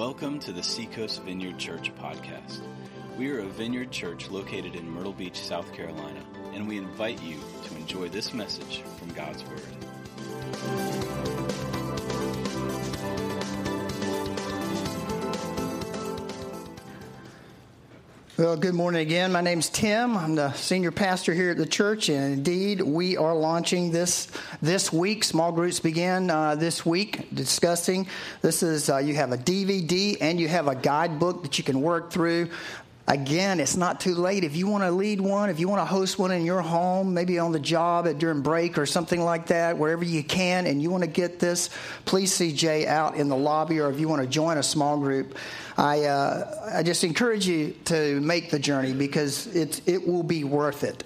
Welcome to the Seacoast Vineyard Church podcast. We are a vineyard church located in Myrtle Beach, South Carolina, and we invite you to enjoy this message from God's Word. Well, good morning again. My name's Tim. I'm the senior pastor here at the church, and indeed, we are launching this this week. Small groups begin uh, this week discussing. This is uh, you have a DVD and you have a guidebook that you can work through. Again, it's not too late. If you want to lead one, if you want to host one in your home, maybe on the job during break or something like that, wherever you can, and you want to get this, please see Jay out in the lobby, or if you want to join a small group, I uh, I just encourage you to make the journey because it it will be worth it.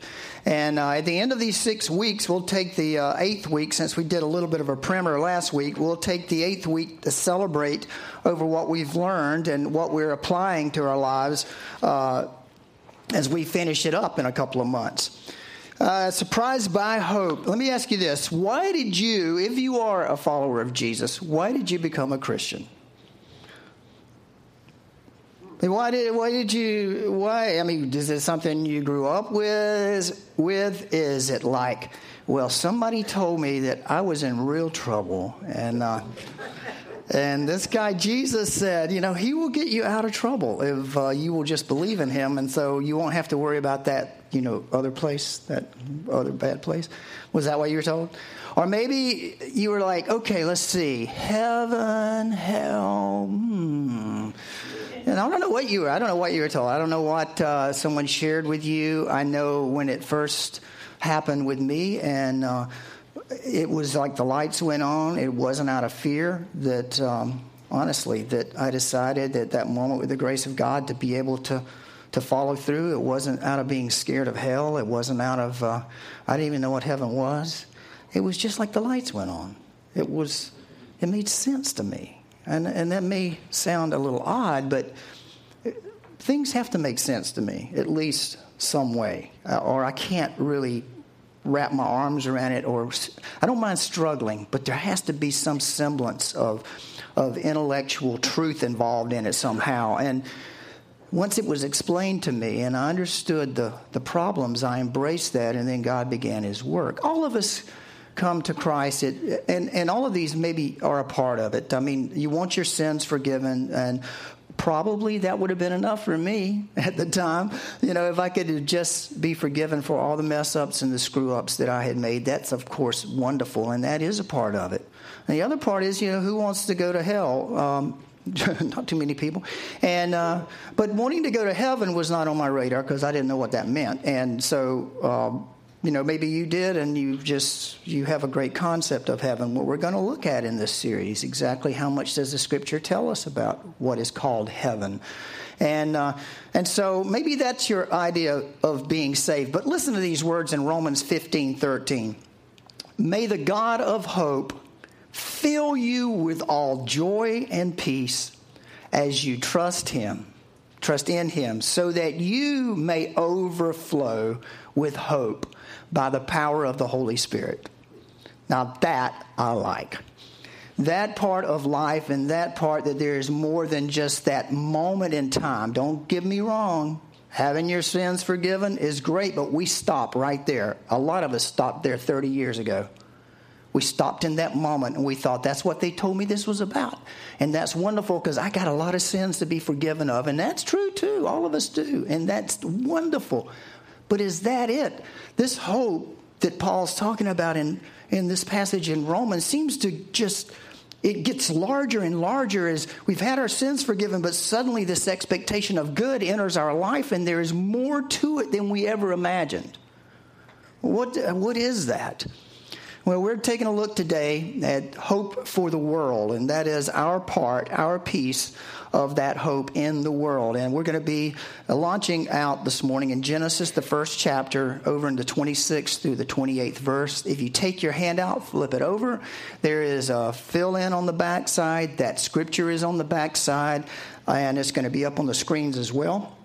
And uh, at the end of these six weeks, we'll take the uh, eighth week, since we did a little bit of a primer last week, we'll take the eighth week to celebrate over what we've learned and what we're applying to our lives uh, as we finish it up in a couple of months. Uh, surprised by hope. Let me ask you this. Why did you, if you are a follower of Jesus, why did you become a Christian? Why did why did you why I mean is it something you grew up with with? Is it like well somebody told me that I was in real trouble and uh, and this guy Jesus said you know he will get you out of trouble if uh, you will just believe in him. And so you won't have to worry about that you know other place that other bad place. Was that what you were told? Or maybe you were like okay let's see. Heaven hell hmm and I don't know what you were. I don't know what you were told. I don't know what uh, someone shared with you. I know when it first happened with me, and uh, it was like the lights went on. It wasn't out of fear that, um, honestly, that I decided at that moment, with the grace of God, to be able to to follow through. It wasn't out of being scared of hell. It wasn't out of uh, I didn't even know what heaven was. It was just like the lights went on. It was. It made sense to me. And, and that may sound a little odd, but things have to make sense to me, at least some way, uh, or I can't really wrap my arms around it, or I don't mind struggling, but there has to be some semblance of, of intellectual truth involved in it somehow. And once it was explained to me and I understood the, the problems, I embraced that, and then God began His work. All of us come to Christ, it, and, and all of these maybe are a part of it. I mean, you want your sins forgiven, and probably that would have been enough for me at the time. You know, if I could just be forgiven for all the mess ups and the screw ups that I had made, that's of course wonderful, and that is a part of it. And the other part is, you know, who wants to go to hell? Um, not too many people, and uh, but wanting to go to heaven was not on my radar because I didn't know what that meant, and so um, you know maybe you did and you just you have a great concept of heaven. What we're going to look at in this series exactly how much does the scripture tell us about what is called heaven. And uh, and so maybe that's your idea of being saved but listen to these words in romans 15 13 may the god of hope fill you with all joy and peace as you trust him trust in him so that you may overflow with hope by the power of the Holy Spirit. Now, that I like. That part of life and that part that there is more than just that moment in time. Don't get me wrong. Having your sins forgiven is great, but we stop right there. A lot of us stopped there 30 years ago. We stopped in that moment and we thought, that's what they told me this was about. And that's wonderful because I got a lot of sins to be forgiven of. And that's true too. All of us do. And that's wonderful. But is that it? This hope that Paul's talking about in, in this passage in Romans seems to just it gets larger and larger as we've had our sins forgiven, but suddenly this expectation of good enters our life, and there is more to it than we ever imagined. What, what is that? Well, we're taking a look today at hope for the world, and that is our part, our piece of that hope in the world. And we're going to be launching out this morning in Genesis, the first chapter, over in the 26th through the 28th verse. If you take your hand out, flip it over. There is a fill in on the back side. That scripture is on the back side, and it's going to be up on the screens as well.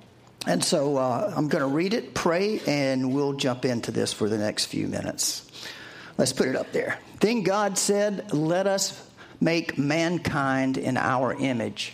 And so uh, I'm going to read it, pray, and we'll jump into this for the next few minutes. Let's put it up there. Then God said, Let us make mankind in our image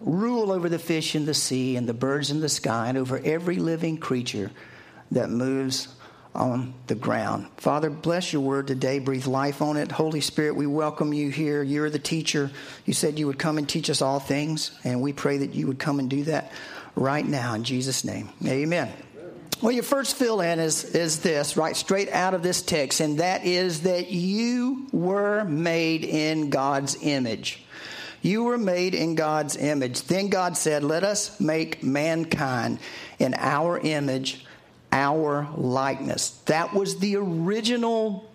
Rule over the fish in the sea and the birds in the sky and over every living creature that moves on the ground. Father, bless your word today. Breathe life on it. Holy Spirit, we welcome you here. You're the teacher. You said you would come and teach us all things, and we pray that you would come and do that right now in Jesus' name. Amen. Well, your first fill in is, is this, right straight out of this text, and that is that you were made in God's image. You were made in God's image. Then God said, Let us make mankind in our image, our likeness. That was the original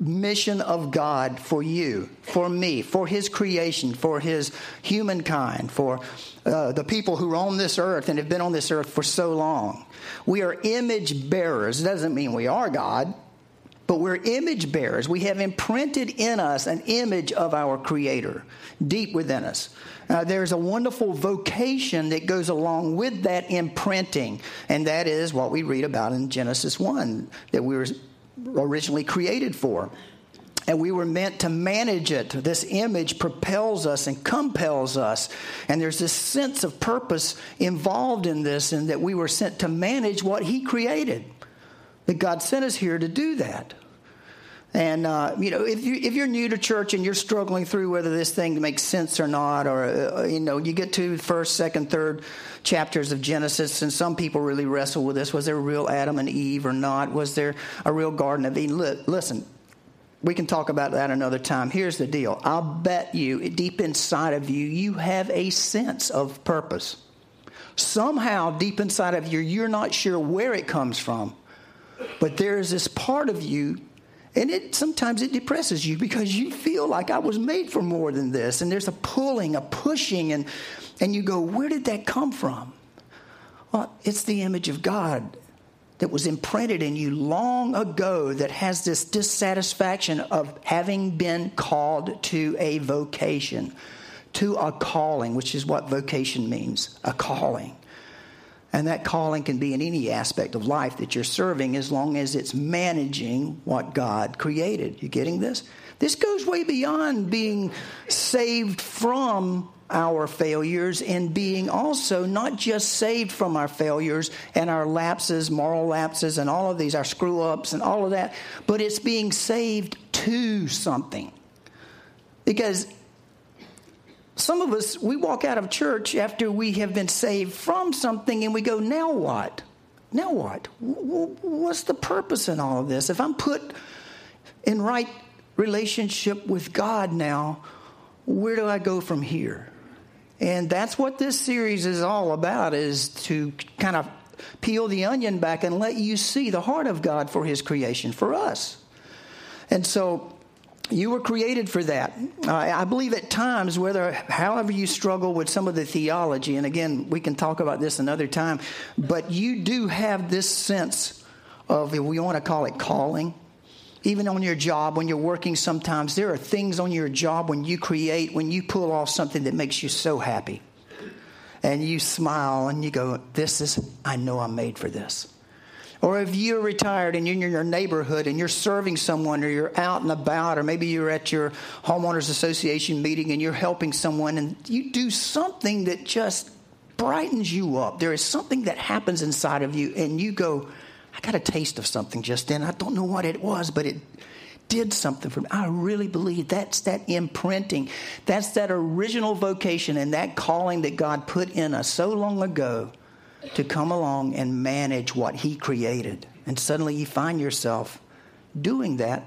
mission of God for you, for me, for His creation, for His humankind, for uh, the people who are on this earth and have been on this earth for so long. We are image bearers. It doesn't mean we are God but we're image bearers. We have imprinted in us an image of our Creator deep within us. Uh, there's a wonderful vocation that goes along with that imprinting, and that is what we read about in Genesis 1 that we were originally created for. And we were meant to manage it. This image propels us and compels us. And there's this sense of purpose involved in this, and that we were sent to manage what He created. That God sent us here to do that. And uh, you know, if you if you're new to church and you're struggling through whether this thing makes sense or not, or uh, you know, you get to first, second, third chapters of Genesis, and some people really wrestle with this: was there a real Adam and Eve or not? Was there a real Garden of Eden? Listen, we can talk about that another time. Here's the deal: I'll bet you, deep inside of you, you have a sense of purpose. Somehow, deep inside of you, you're not sure where it comes from, but there is this part of you and it sometimes it depresses you because you feel like I was made for more than this. And there's a pulling, a pushing, and and you go, where did that come from? Well, it's the image of God that was imprinted in you long ago that has this dissatisfaction of having been called to a vocation, to a calling, which is what vocation means a calling. And that calling can be in any aspect of life that you're serving as long as it's managing what God created. You getting this? This goes way beyond being saved from our failures and being also not just saved from our failures and our lapses, moral lapses, and all of these, our screw ups and all of that, but it's being saved to something. Because some of us, we walk out of church after we have been saved from something and we go, now what? Now what? What's the purpose in all of this? If I'm put in right relationship with God now, where do I go from here? And that's what this series is all about is to kind of peel the onion back and let you see the heart of God for his creation for us. And so you were created for that. Uh, I believe at times, whether however you struggle with some of the theology, and again, we can talk about this another time, but you do have this sense of, if we want to call it calling, even on your job, when you're working, sometimes there are things on your job when you create, when you pull off something that makes you so happy. And you smile and you go, This is, I know I'm made for this. Or if you're retired and you're in your neighborhood and you're serving someone or you're out and about, or maybe you're at your homeowners association meeting and you're helping someone and you do something that just brightens you up. There is something that happens inside of you and you go, I got a taste of something just then. I don't know what it was, but it did something for me. I really believe that's that imprinting. That's that original vocation and that calling that God put in us so long ago to come along and manage what He created. And suddenly you find yourself doing that.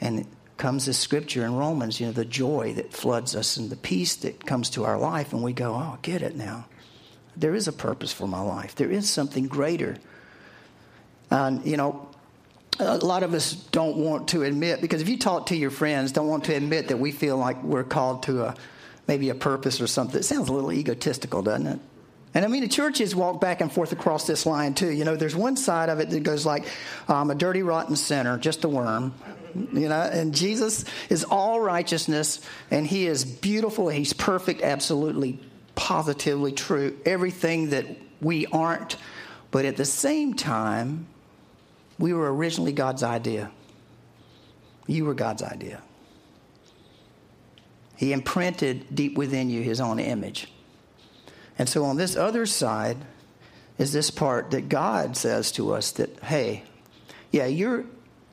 And it comes this scripture in Romans, you know, the joy that floods us and the peace that comes to our life. And we go, oh, I get it now. There is a purpose for my life, there is something greater. And, you know, a lot of us don't want to admit because if you talk to your friends don't want to admit that we feel like we're called to a maybe a purpose or something it sounds a little egotistical doesn't it And I mean, the churches walk back and forth across this line too. You know, there's one side of it that goes like, um, a dirty, rotten sinner, just a worm. You know, and Jesus is all righteousness, and He is beautiful. He's perfect, absolutely, positively true. Everything that we aren't, but at the same time, we were originally God's idea. You were God's idea. He imprinted deep within you His own image. And so on this other side is this part that God says to us that, hey, yeah, you're,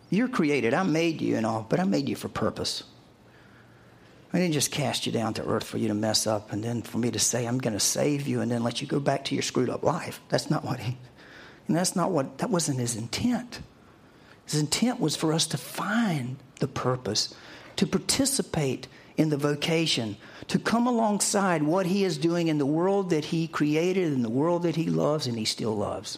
you're created. I made you and all, but I made you for purpose. I didn't just cast you down to earth for you to mess up and then for me to say, I'm going to save you and then let you go back to your screwed up life. That's not what he, and that's not what, that wasn't his intent. His intent was for us to find the purpose, to participate in the vocation, to come alongside what he is doing in the world that he created, in the world that he loves and he still loves.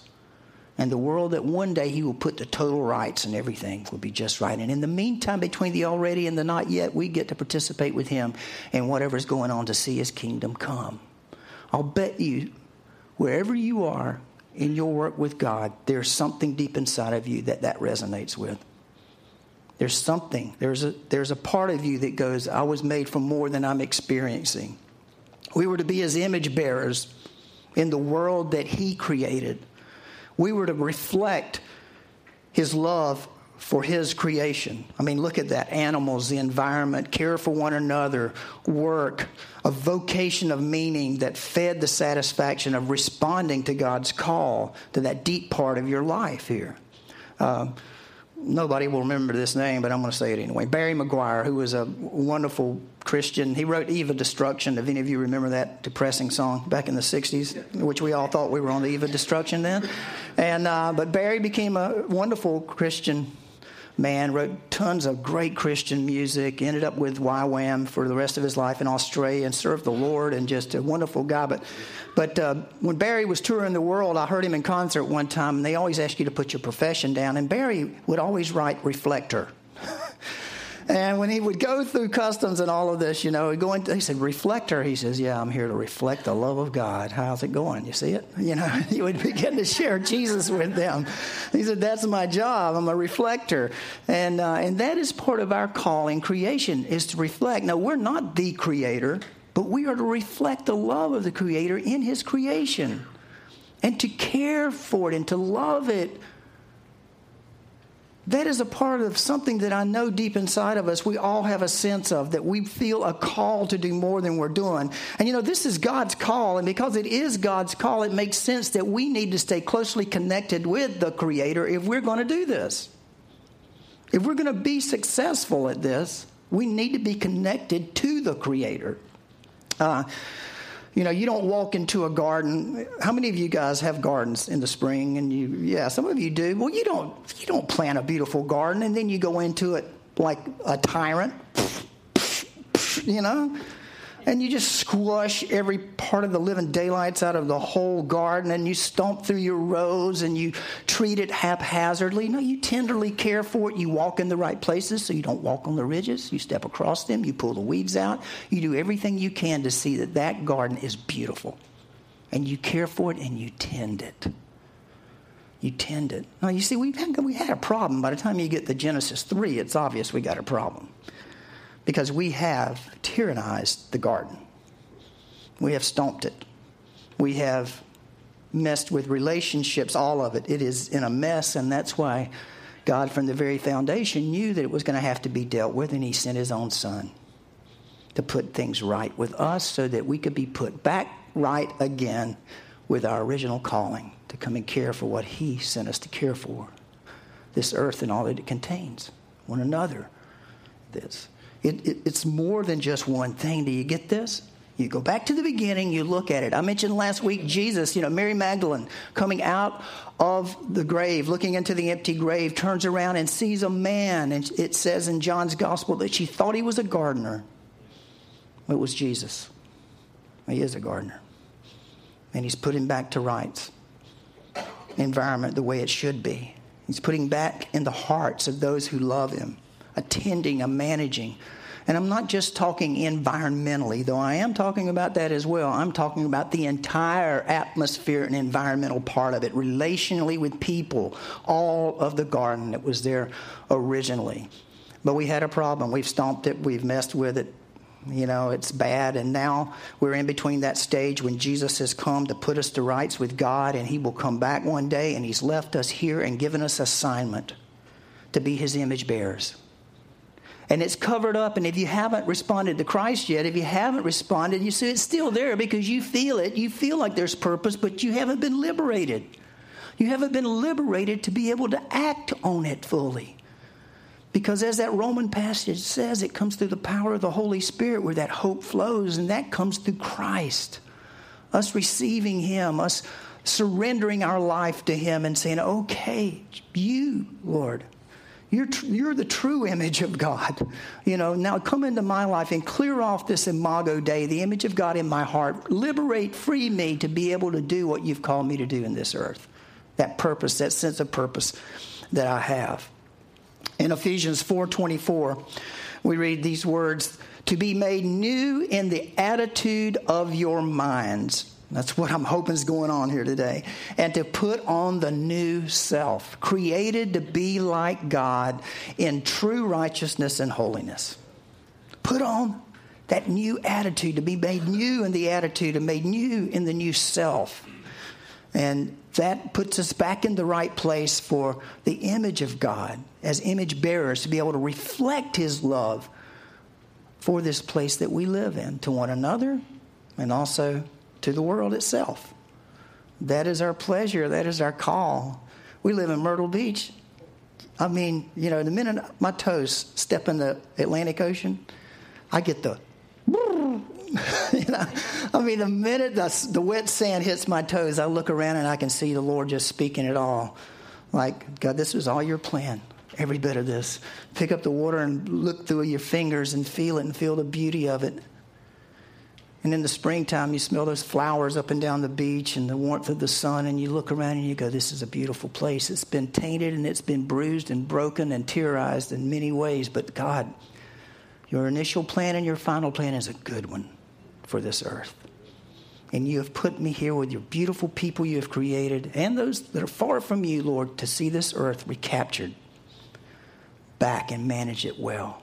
And the world that one day he will put the total rights and everything will be just right. And in the meantime, between the already and the not yet, we get to participate with him in whatever's going on to see his kingdom come. I'll bet you, wherever you are in your work with God, there's something deep inside of you that that resonates with. There's something, there's a, there's a part of you that goes, I was made for more than I'm experiencing. We were to be his image bearers in the world that he created. We were to reflect his love for his creation. I mean, look at that animals, the environment, care for one another, work, a vocation of meaning that fed the satisfaction of responding to God's call to that deep part of your life here. Um, nobody will remember this name, but I'm going to say it anyway. Barry McGuire, who was a wonderful Christian, he wrote Eve of Destruction. If any of you remember that depressing song back in the 60s, which we all thought we were on the eve of destruction then. And, uh, but Barry became a wonderful Christian man, wrote tons of great Christian music, ended up with YWAM for the rest of his life in Australia and served the Lord and just a wonderful guy. But, but uh, when Barry was touring the world, I heard him in concert one time, and they always ask you to put your profession down, and Barry would always write reflector. And when he would go through customs and all of this, you know, going he said, reflector. He says, yeah, I'm here to reflect the love of God. How's it going? You see it? You know, he would begin to share Jesus with them. He said, that's my job. I'm a reflector. And, uh, and that is part of our calling creation is to reflect. Now, we're not the creator, but we are to reflect the love of the creator in his creation and to care for it and to love it that is a part of something that I know deep inside of us we all have a sense of that we feel a call to do more than we're doing. And you know, this is God's call, and because it is God's call, it makes sense that we need to stay closely connected with the Creator if we're going to do this. If we're going to be successful at this, we need to be connected to the Creator. Uh, you know, you don't walk into a garden. How many of you guys have gardens in the spring? And you, yeah, some of you do. Well, you don't. You don't plant a beautiful garden and then you go into it like a tyrant. You know, and you just squash every part of the living daylights out of the whole garden and you stomp through your rows and you treat it haphazardly. No, you tenderly care for it. You walk in the right places so you don't walk on the ridges. You step across them. You pull the weeds out. You do everything you can to see that that garden is beautiful. And you care for it and you tend it. You tend it. Now, you see, we had, we had a problem. By the time you get to Genesis 3, it's obvious we got a problem because we have tyrannized the garden. We have stomped it. We have messed with relationships, all of it. It is in a mess, and that's why God, from the very foundation, knew that it was going to have to be dealt with, and He sent His own Son to put things right with us so that we could be put back right again with our original calling to come and care for what He sent us to care for this earth and all that it contains, one another. This. It, it, it's more than just one thing. Do you get this? You go back to the beginning, you look at it. I mentioned last week Jesus, you know, Mary Magdalene coming out of the grave, looking into the empty grave, turns around and sees a man. And it says in John's gospel that she thought he was a gardener. It was Jesus. He is a gardener. And he's putting back to rights, environment the way it should be. He's putting back in the hearts of those who love him, attending, a managing And I'm not just talking environmentally, though I am talking about that as well. I'm talking about the entire atmosphere and environmental part of it, relationally with people, all of the garden that was there originally. But we had a problem. We've stomped it, we've messed with it. You know, it's bad. And now we're in between that stage when Jesus has come to put us to rights with God, and He will come back one day, and He's left us here and given us assignment to be His image bearers and it's covered up. And if you haven't responded to Christ yet, if you haven't responded, you see it's still there because you feel it. You feel like there's purpose, but you haven't been liberated. You haven't been liberated to be able to act on it fully. Because as that Roman passage says, it comes through the power of the Holy Spirit where that hope flows, and that comes through Christ. Us receiving Him, us surrendering our life to Him and saying, Okay, you, Lord, you're, tr- you're the true image of God. You know, now come into my life and clear off this imago Dei, the image of God in my heart. Liberate, free me to be able to do what you've called me to do in this earth. That purpose, that sense of purpose that I have. In Ephesians 4:24, we read these words, to be made new in the attitude of your minds that's what I'm hoping is going on here today. And to put on the new self, created to be like God in true righteousness and holiness. Put on that new attitude, to be made new in the attitude, and made new in the new self. And that puts us back in the right place for the image of God as image bearers to be able to reflect His love for this place that we live in to one another and also to the world itself. That is our pleasure. That is our call. We live in Myrtle Beach. I mean, you know, the minute my toes step in the Atlantic Ocean, I get the. you know, I mean, the minute the, the wet sand hits my toes, I look around and I can see the Lord just speaking it all. Like, God, this was all your plan every bit of this. Pick up the water and look through your fingers and feel it and feel the beauty of it. And in the springtime, you smell those flowers up and down the beach and the warmth of the sun, and you look around and you go, This is a beautiful place. It's been tainted and it's been bruised and broken and terrorized in many ways, but God, your initial plan and your final plan is a good one for this earth. And you have put me here with your beautiful people you have created and those that are far from you, Lord, to see this earth recaptured back and manage it well.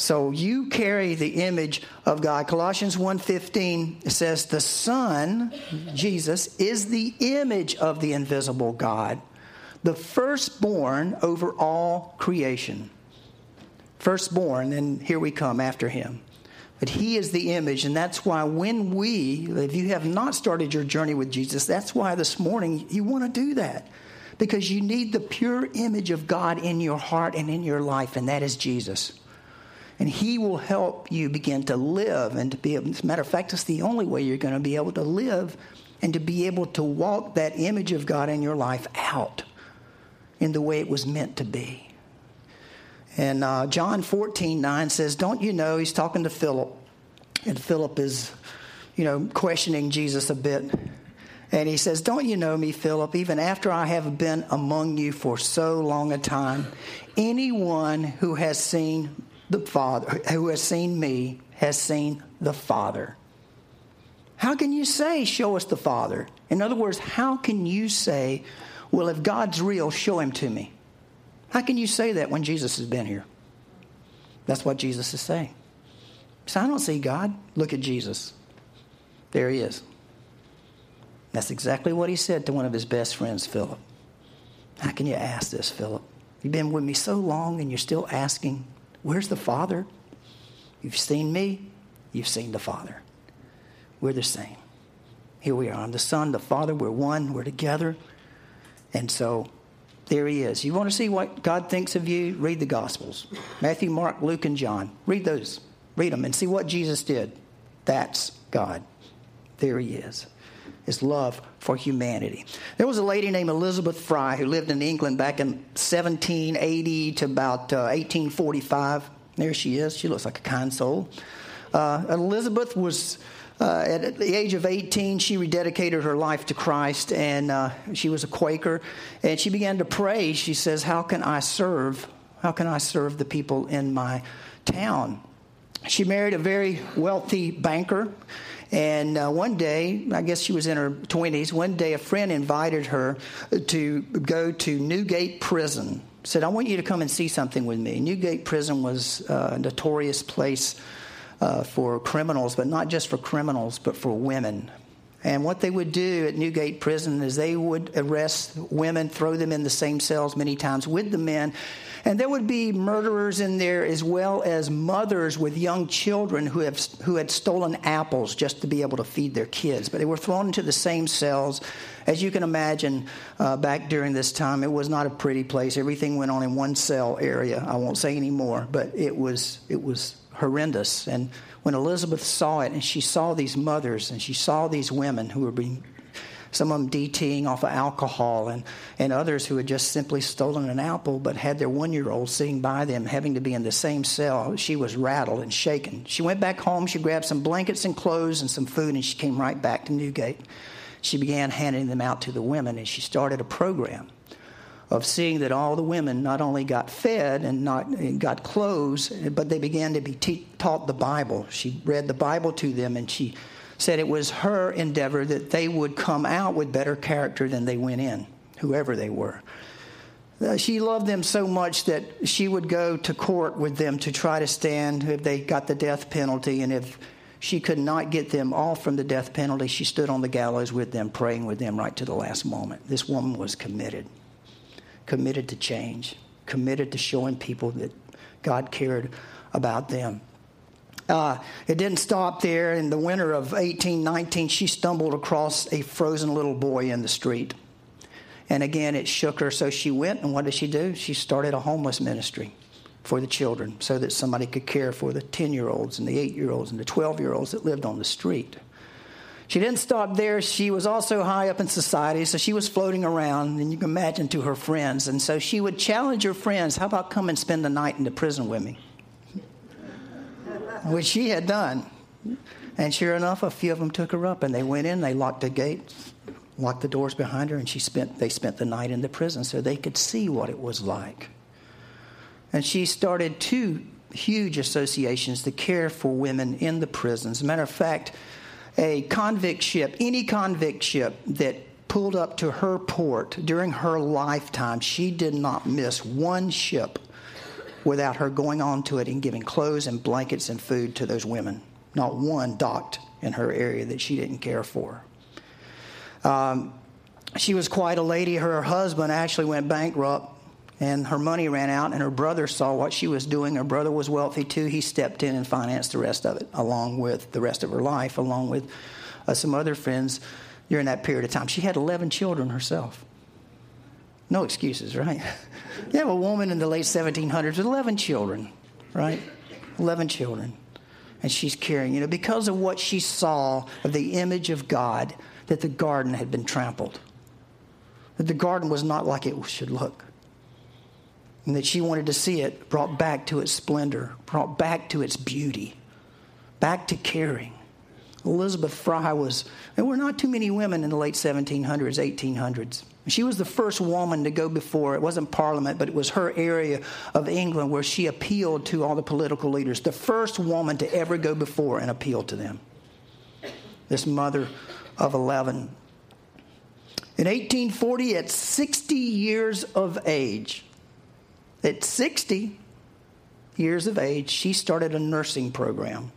So you carry the image of God. Colossians 1:15 says the Son, Jesus, is the image of the invisible God, the firstborn over all creation. Firstborn, and here we come after him. But he is the image, and that's why when we, if you have not started your journey with Jesus, that's why this morning you want to do that. Because you need the pure image of God in your heart and in your life, and that is Jesus. And He will help you begin to live and to be, able, as a matter of fact, it's the only way you're going to be able to live and to be able to walk that image of God in your life out in the way it was meant to be. And uh, John 14, 9 says, Don't you know? He's talking to Philip. And Philip is, you know, questioning Jesus a bit. And he says, Don't you know me, Philip, even after I have been among you for so long a time? Anyone who has seen the Father, who has seen me, has seen the Father. How can you say, Show us the Father? In other words, how can you say, Well, if God's real, show him to me? How can you say that when Jesus has been here? That's what Jesus is saying. So I don't see God. Look at Jesus. There he is. That's exactly what he said to one of his best friends, Philip. How can you ask this, Philip? You've been with me so long and you're still asking. Where's the Father? You've seen me, you've seen the Father. We're the same. Here we are. I'm the Son, the Father. We're one. We're together. And so there he is. You want to see what God thinks of you? Read the Gospels Matthew, Mark, Luke, and John. Read those. Read them and see what Jesus did. That's God. There he is. His love for humanity. There was a lady named Elizabeth Fry who lived in England back in 1780 to about uh, 1845. There she is. She looks like a kind soul. Uh, Elizabeth was. Uh, at the age of 18, she rededicated her life to Christ, and uh, she was a Quaker. And she began to pray. She says, "How can I serve? How can I serve the people in my town?" she married a very wealthy banker. And uh, one day, I guess she was in her 20s, one day a friend invited her to go to Newgate Prison. Said, I want you to come and see something with me. Newgate Prison was uh, a notorious place uh, for criminals, but not just for criminals, but for women. And what they would do at Newgate Prison is they would arrest women, throw them in the same cells many times with the men. And there would be murderers in there as well as mothers with young children who, have, who had stolen apples just to be able to feed their kids. But they were thrown into the same cells. As you can imagine, uh, back during this time, it was not a pretty place. Everything went on in one cell area. I won't say any more, but it was, it was horrendous. And when Elizabeth saw it and she saw these mothers and she saw these women who were being some of them DTing off of alcohol, and, and others who had just simply stolen an apple but had their one year old sitting by them, having to be in the same cell. She was rattled and shaken. She went back home, she grabbed some blankets and clothes and some food, and she came right back to Newgate. She began handing them out to the women, and she started a program of seeing that all the women not only got fed and not and got clothes, but they began to be te- taught the Bible. She read the Bible to them, and she said it was her endeavor that they would come out with better character than they went in, whoever they were. Uh, she loved them so much that she would go to court with them to try to stand if they got the death penalty, and if she could not get them off from the death penalty, she stood on the gallows with them, praying with them right to the last moment. This woman was committed committed to change, committed to showing people that God cared about them. Uh, it didn't stop there. In the winter of 1819, she stumbled across a frozen little boy in the street. And again, it shook her. So she went, and what did she do? She started a homeless ministry for the children so that somebody could care for the 10 year olds and the 8 year olds and the 12 year olds that lived on the street. She didn't stop there. She was also high up in society, so she was floating around, and you can imagine to her friends. And so she would challenge her friends, How about come and spend the night in the prison with me? Which she had done. And sure enough, a few of them took her up, and they went in, they locked the gates, locked the doors behind her, and she spent, they spent the night in the prison so they could see what it was like. And she started two huge associations to care for women in the prisons. As a matter of fact, a convict ship, any convict ship that pulled up to her port during her lifetime, she did not miss one ship without her going on to it and giving clothes and blankets and food to those women. Not one docked in her area that she didn't care for. Um, she was quite a lady. Her husband actually went bankrupt and her money ran out, and her brother saw what she was doing. Her brother was wealthy too. He stepped in and financed the rest of it, along with the rest of her life, along with uh, some other friends during that period of time. She had 11 children herself. No excuses, right? you have a woman in the late 1700s with 11 children, right? 11 children. And she's carrying, you know, because of what she saw of the image of God, that the garden had been trampled, that the garden was not like it should look and that she wanted to see it brought back to its splendor, brought back to its beauty, back to caring. Elizabeth Fry was, there were not too many women in the late 1700s, 1800s. She was the first woman to go before, it wasn't Parliament, but it was her area of England where she appealed to all the political leaders. The first woman to ever go before and appeal to them. This mother of 11. In 1840, at 60 years of age, at 60 years of age, she started a nursing program.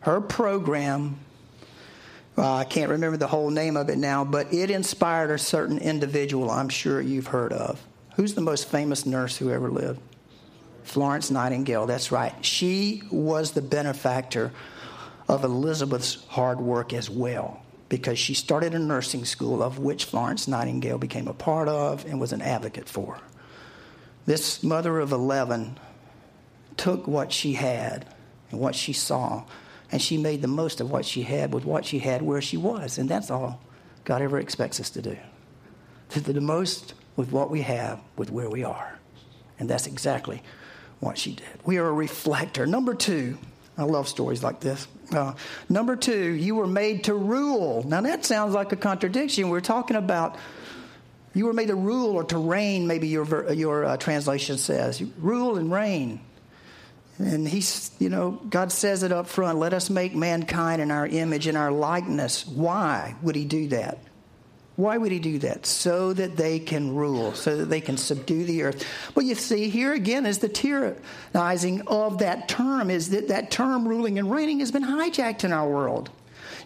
Her program, uh, I can't remember the whole name of it now, but it inspired a certain individual I'm sure you've heard of. Who's the most famous nurse who ever lived? Florence Nightingale, that's right. She was the benefactor of Elizabeth's hard work as well because she started a nursing school of which Florence Nightingale became a part of and was an advocate for. This mother of 11 took what she had and what she saw, and she made the most of what she had with what she had where she was. And that's all God ever expects us to do. To do the most with what we have with where we are. And that's exactly what she did. We are a reflector. Number two, I love stories like this. Uh, number two, you were made to rule. Now that sounds like a contradiction. We're talking about you were made to rule or to reign, maybe your, your uh, translation says. Rule and reign. And he's, you know, God says it up front let us make mankind in our image and our likeness. Why would he do that? Why would he do that? So that they can rule, so that they can subdue the earth. Well, you see, here again is the tyrannizing of that term, is that that term ruling and reigning has been hijacked in our world.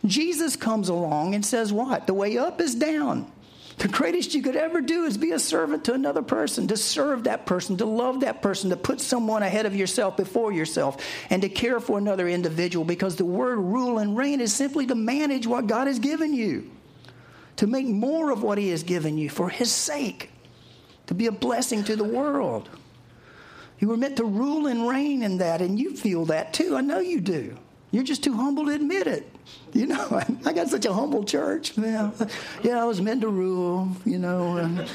Jesus comes along and says, What? The way up is down. The greatest you could ever do is be a servant to another person, to serve that person, to love that person, to put someone ahead of yourself before yourself, and to care for another individual because the word rule and reign is simply to manage what God has given you, to make more of what He has given you for His sake, to be a blessing to the world. You were meant to rule and reign in that, and you feel that too. I know you do. You're just too humble to admit it. You know, I got such a humble church. Yeah, yeah I was meant to rule, you know. And,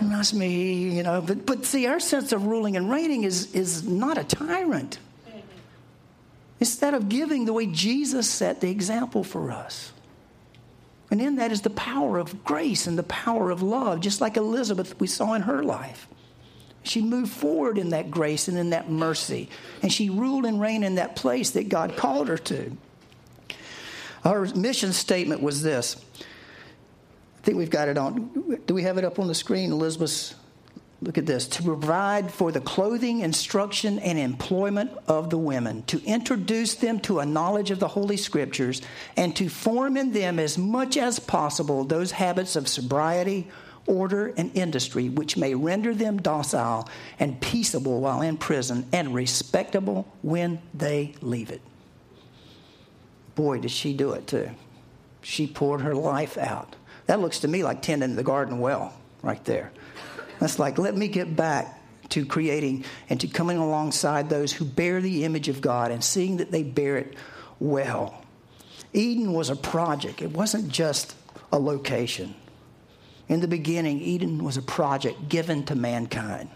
that's me, you know. But, but see, our sense of ruling and reigning is, is not a tyrant. Instead of giving the way Jesus set the example for us. And in that is the power of grace and the power of love, just like Elizabeth we saw in her life. She moved forward in that grace and in that mercy. And she ruled and reigned in that place that God called her to. Our mission statement was this. I think we've got it on. Do we have it up on the screen, Elizabeth? Look at this to provide for the clothing, instruction, and employment of the women, to introduce them to a knowledge of the Holy Scriptures, and to form in them as much as possible those habits of sobriety, order, and industry which may render them docile and peaceable while in prison and respectable when they leave it. Boy, did she do it too. She poured her life out. That looks to me like tending the garden well right there. That's like, let me get back to creating and to coming alongside those who bear the image of God and seeing that they bear it well. Eden was a project, it wasn't just a location. In the beginning, Eden was a project given to mankind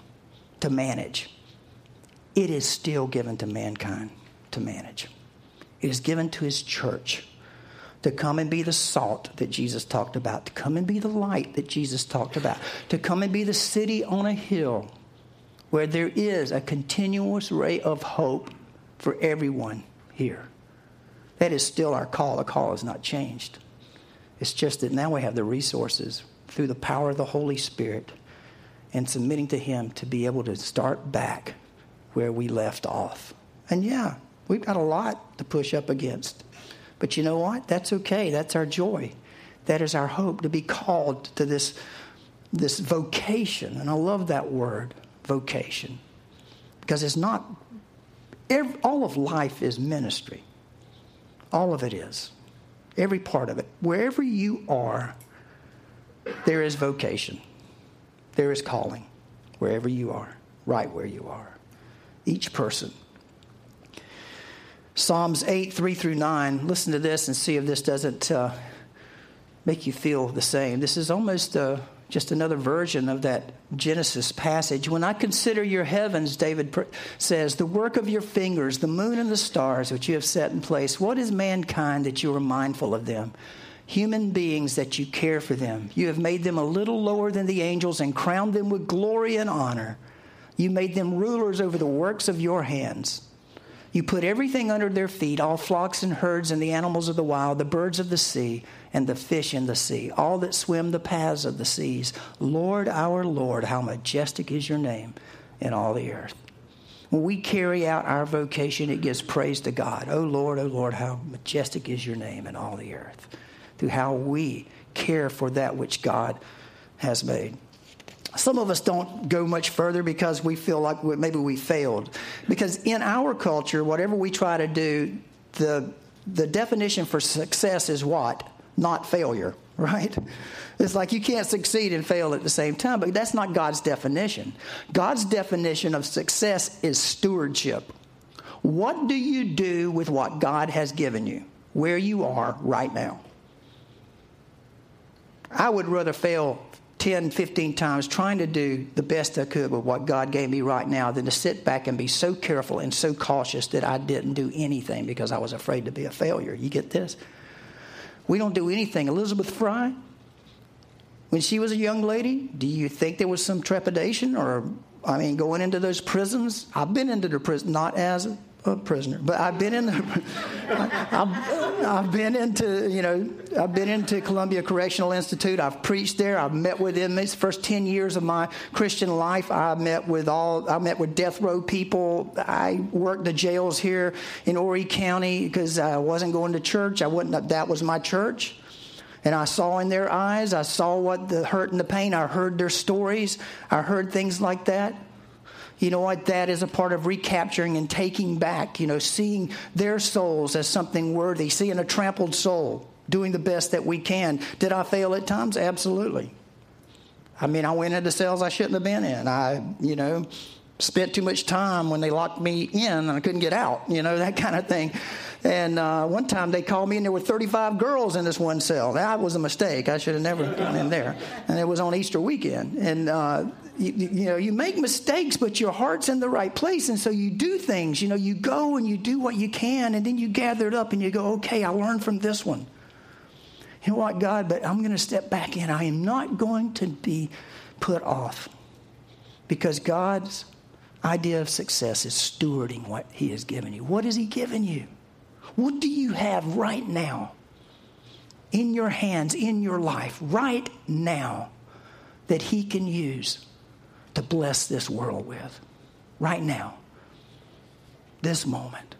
to manage. It is still given to mankind to manage. It is given to his church to come and be the salt that Jesus talked about, to come and be the light that Jesus talked about, to come and be the city on a hill where there is a continuous ray of hope for everyone here. That is still our call. The call has not changed. It's just that now we have the resources through the power of the Holy Spirit and submitting to Him to be able to start back where we left off. And yeah, we've got a lot to push up against. But you know what? That's okay. That's our joy. That is our hope to be called to this, this vocation. And I love that word, vocation. Because it's not, every, all of life is ministry. All of it is. Every part of it. Wherever you are, there is vocation, there is calling wherever you are, right where you are. Each person. Psalms 8, 3 through 9. Listen to this and see if this doesn't uh, make you feel the same. This is almost uh, just another version of that Genesis passage. When I consider your heavens, David pr- says, the work of your fingers, the moon and the stars which you have set in place, what is mankind that you are mindful of them? human beings that you care for them. You have made them a little lower than the angels and crowned them with glory and honor. You made them rulers over the works of your hands. You put everything under their feet all flocks and herds and the animals of the wild, the birds of the sea, and the fish in the sea, all that swim the paths of the seas. Lord, our Lord, how majestic is your name in all the earth. When we carry out our vocation, it gives praise to God. Oh Lord, oh Lord, how majestic is your name in all the earth through how we care for that which God has made. Some of us don't go much further because we feel like maybe we failed. Because in our culture, whatever we try to do, the, the definition for success is what? Not failure, right? It's like you can't succeed and fail at the same time, but that's not God's definition. God's definition of success is stewardship. What do you do with what God has given you, where you are right now? I would rather fail 10, 15 times trying to do the best I could with what God gave me right now than to sit back and be so careful and so cautious that I didn't do anything because I was afraid to be a failure. You get this? We don't do anything. Elizabeth Fry, when she was a young lady, do you think there was some trepidation or I mean, going into those prisons, I've been into the prison, not as a prisoner, but I've been in the, I've, I've been into, you know, I've been into Columbia Correctional Institute. I've preached there. I've met with inmates. First 10 years of my Christian life, I met with all, I met with death row people. I worked the jails here in Horry County because I wasn't going to church. I wouldn't, that was my church. And I saw in their eyes, I saw what the hurt and the pain. I heard their stories. I heard things like that. You know what? That is a part of recapturing and taking back, you know, seeing their souls as something worthy, seeing a trampled soul, doing the best that we can. Did I fail at times? Absolutely. I mean, I went into cells I shouldn't have been in. I, you know, spent too much time when they locked me in and I couldn't get out, you know, that kind of thing. And uh, one time they called me, and there were 35 girls in this one cell. That was a mistake. I should have never gone in there. And it was on Easter weekend. And uh, you, you, know, you make mistakes, but your heart's in the right place, and so you do things. You know, you go and you do what you can, and then you gather it up and you go, "Okay, I learned from this one." You know what, God? But I'm going to step back in. I am not going to be put off because God's idea of success is stewarding what He has given you. What has He given you? What do you have right now in your hands, in your life, right now, that He can use to bless this world with? Right now, this moment.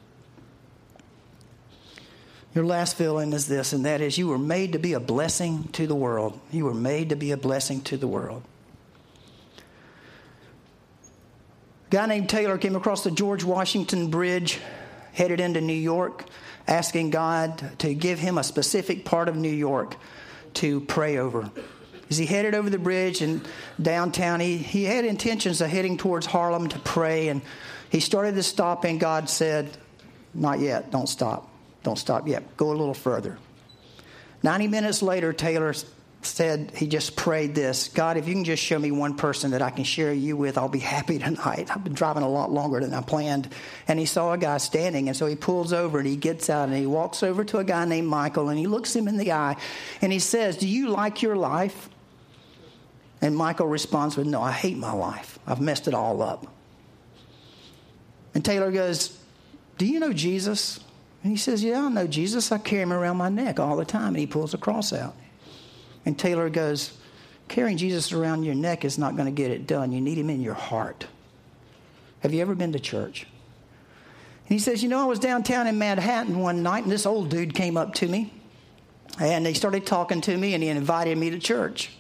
Your last feeling is this, and that is you were made to be a blessing to the world. You were made to be a blessing to the world. A guy named Taylor came across the George Washington Bridge headed into New York, asking God to give him a specific part of New York to pray over. As he headed over the bridge and downtown, he, he had intentions of heading towards Harlem to pray, and he started to stop, and God said, Not yet, don't stop. Don't stop yet. Go a little further. 90 minutes later, Taylor said he just prayed this God, if you can just show me one person that I can share you with, I'll be happy tonight. I've been driving a lot longer than I planned. And he saw a guy standing, and so he pulls over and he gets out and he walks over to a guy named Michael and he looks him in the eye and he says, Do you like your life? And Michael responds with, No, I hate my life. I've messed it all up. And Taylor goes, Do you know Jesus? And he says, Yeah, I know Jesus. I carry him around my neck all the time. And he pulls a cross out. And Taylor goes, Carrying Jesus around your neck is not going to get it done. You need him in your heart. Have you ever been to church? And he says, You know, I was downtown in Manhattan one night, and this old dude came up to me. And he started talking to me, and he invited me to church.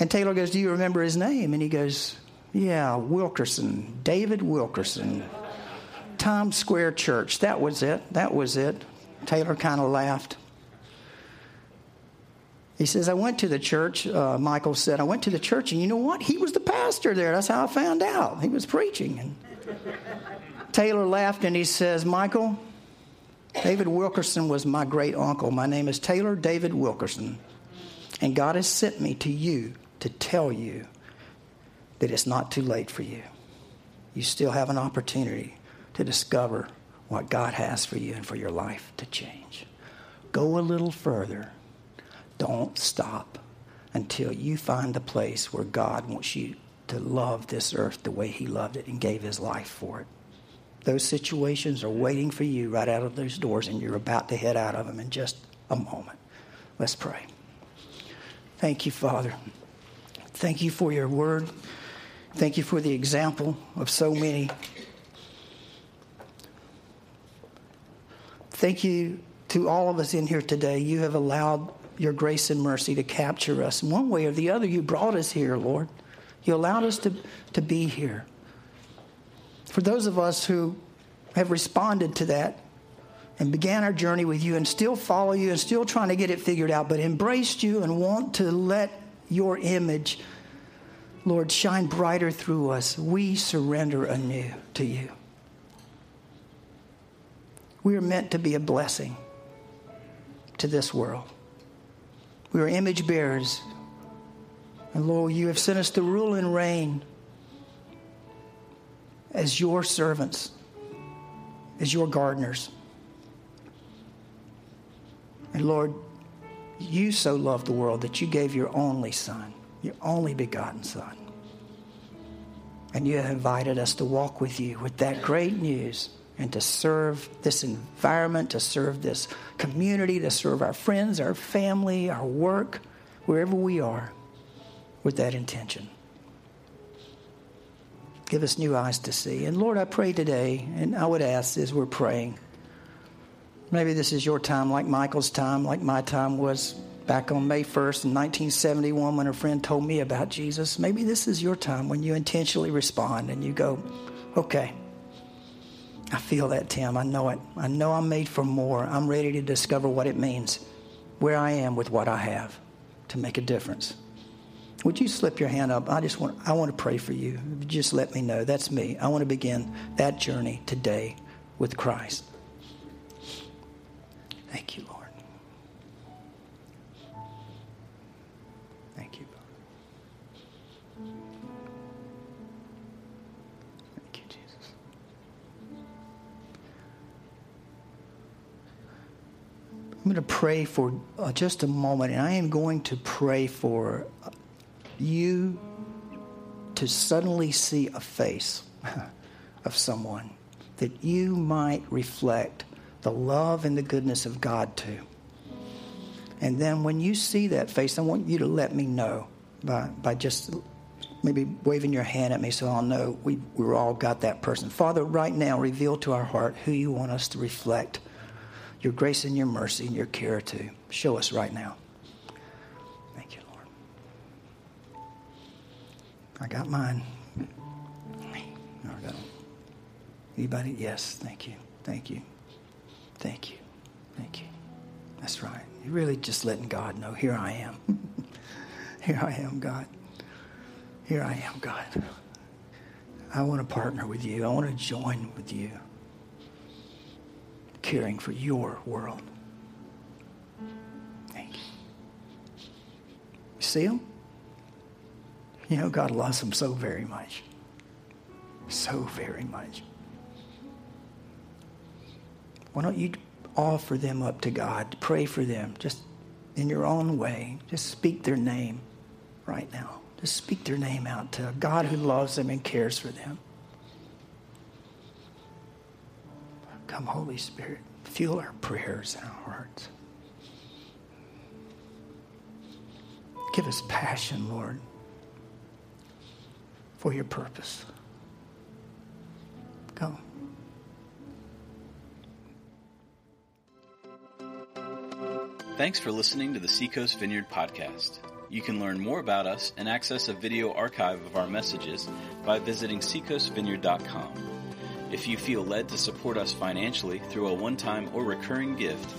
And Taylor goes, Do you remember his name? And he goes, Yeah, Wilkerson, David Wilkerson, Times Square Church. That was it. That was it. Taylor kind of laughed. He says, I went to the church. Uh, Michael said, I went to the church, and you know what? He was the pastor there. That's how I found out. He was preaching. And Taylor laughed and he says, Michael, David Wilkerson was my great uncle. My name is Taylor David Wilkerson. And God has sent me to you to tell you that it's not too late for you. You still have an opportunity to discover what God has for you and for your life to change. Go a little further don't stop until you find the place where God wants you to love this earth the way He loved it and gave His life for it. Those situations are waiting for you right out of those doors, and you're about to head out of them in just a moment. Let's pray. Thank you, Father. Thank you for your word. Thank you for the example of so many. Thank you to all of us in here today. You have allowed your grace and mercy to capture us. In one way or the other, you brought us here, Lord. You allowed us to, to be here. For those of us who have responded to that and began our journey with you and still follow you and still trying to get it figured out, but embraced you and want to let your image, Lord, shine brighter through us, we surrender anew to you. We are meant to be a blessing to this world. We are image bearers. And Lord, you have sent us to rule and reign as your servants, as your gardeners. And Lord, you so loved the world that you gave your only Son, your only begotten Son, And you have invited us to walk with you with that great news and to serve this environment, to serve this community, to serve our friends, our family, our work, wherever we are, with that intention. Give us new eyes to see. And Lord, I pray today, and I would ask as we're praying, maybe this is your time, like Michael's time, like my time was back on May 1st in 1971 when a friend told me about Jesus. Maybe this is your time when you intentionally respond and you go, okay, I feel that, Tim. I know it. I know I'm made for more. I'm ready to discover what it means, where I am with what I have to make a difference. Would you slip your hand up? I just want I want to pray for you. Just let me know. That's me. I want to begin that journey today with Christ. Thank you, Lord. I'm going to pray for uh, just a moment, and I am going to pray for you to suddenly see a face of someone that you might reflect the love and the goodness of God to. And then when you see that face, I want you to let me know by, by just maybe waving your hand at me so I'll know we, we're all got that person. Father, right now, reveal to our heart who you want us to reflect your grace and your mercy and your care to. Show us right now. Thank you, Lord. I got mine. I got. Anybody? Yes. Thank you. Thank you. Thank you. Thank you. That's right. You're really just letting God know, here I am. here I am, God. Here I am, God. I want to partner with you. I want to join with you, caring for your world. Thank you. You see them? You know, God loves them so very much. So very much. Why don't you offer them up to God, pray for them, just in your own way. Just speak their name right now. Just speak their name out to God who loves them and cares for them. Come, Holy Spirit, fuel our prayers in our hearts. Give us passion, Lord, for your purpose. Come. Thanks for listening to the Seacoast Vineyard Podcast. You can learn more about us and access a video archive of our messages by visiting seacoastvineyard.com. If you feel led to support us financially through a one-time or recurring gift,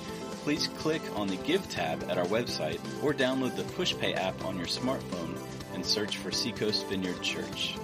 please click on the Give tab at our website or download the PushPay app on your smartphone and search for Seacoast Vineyard Church.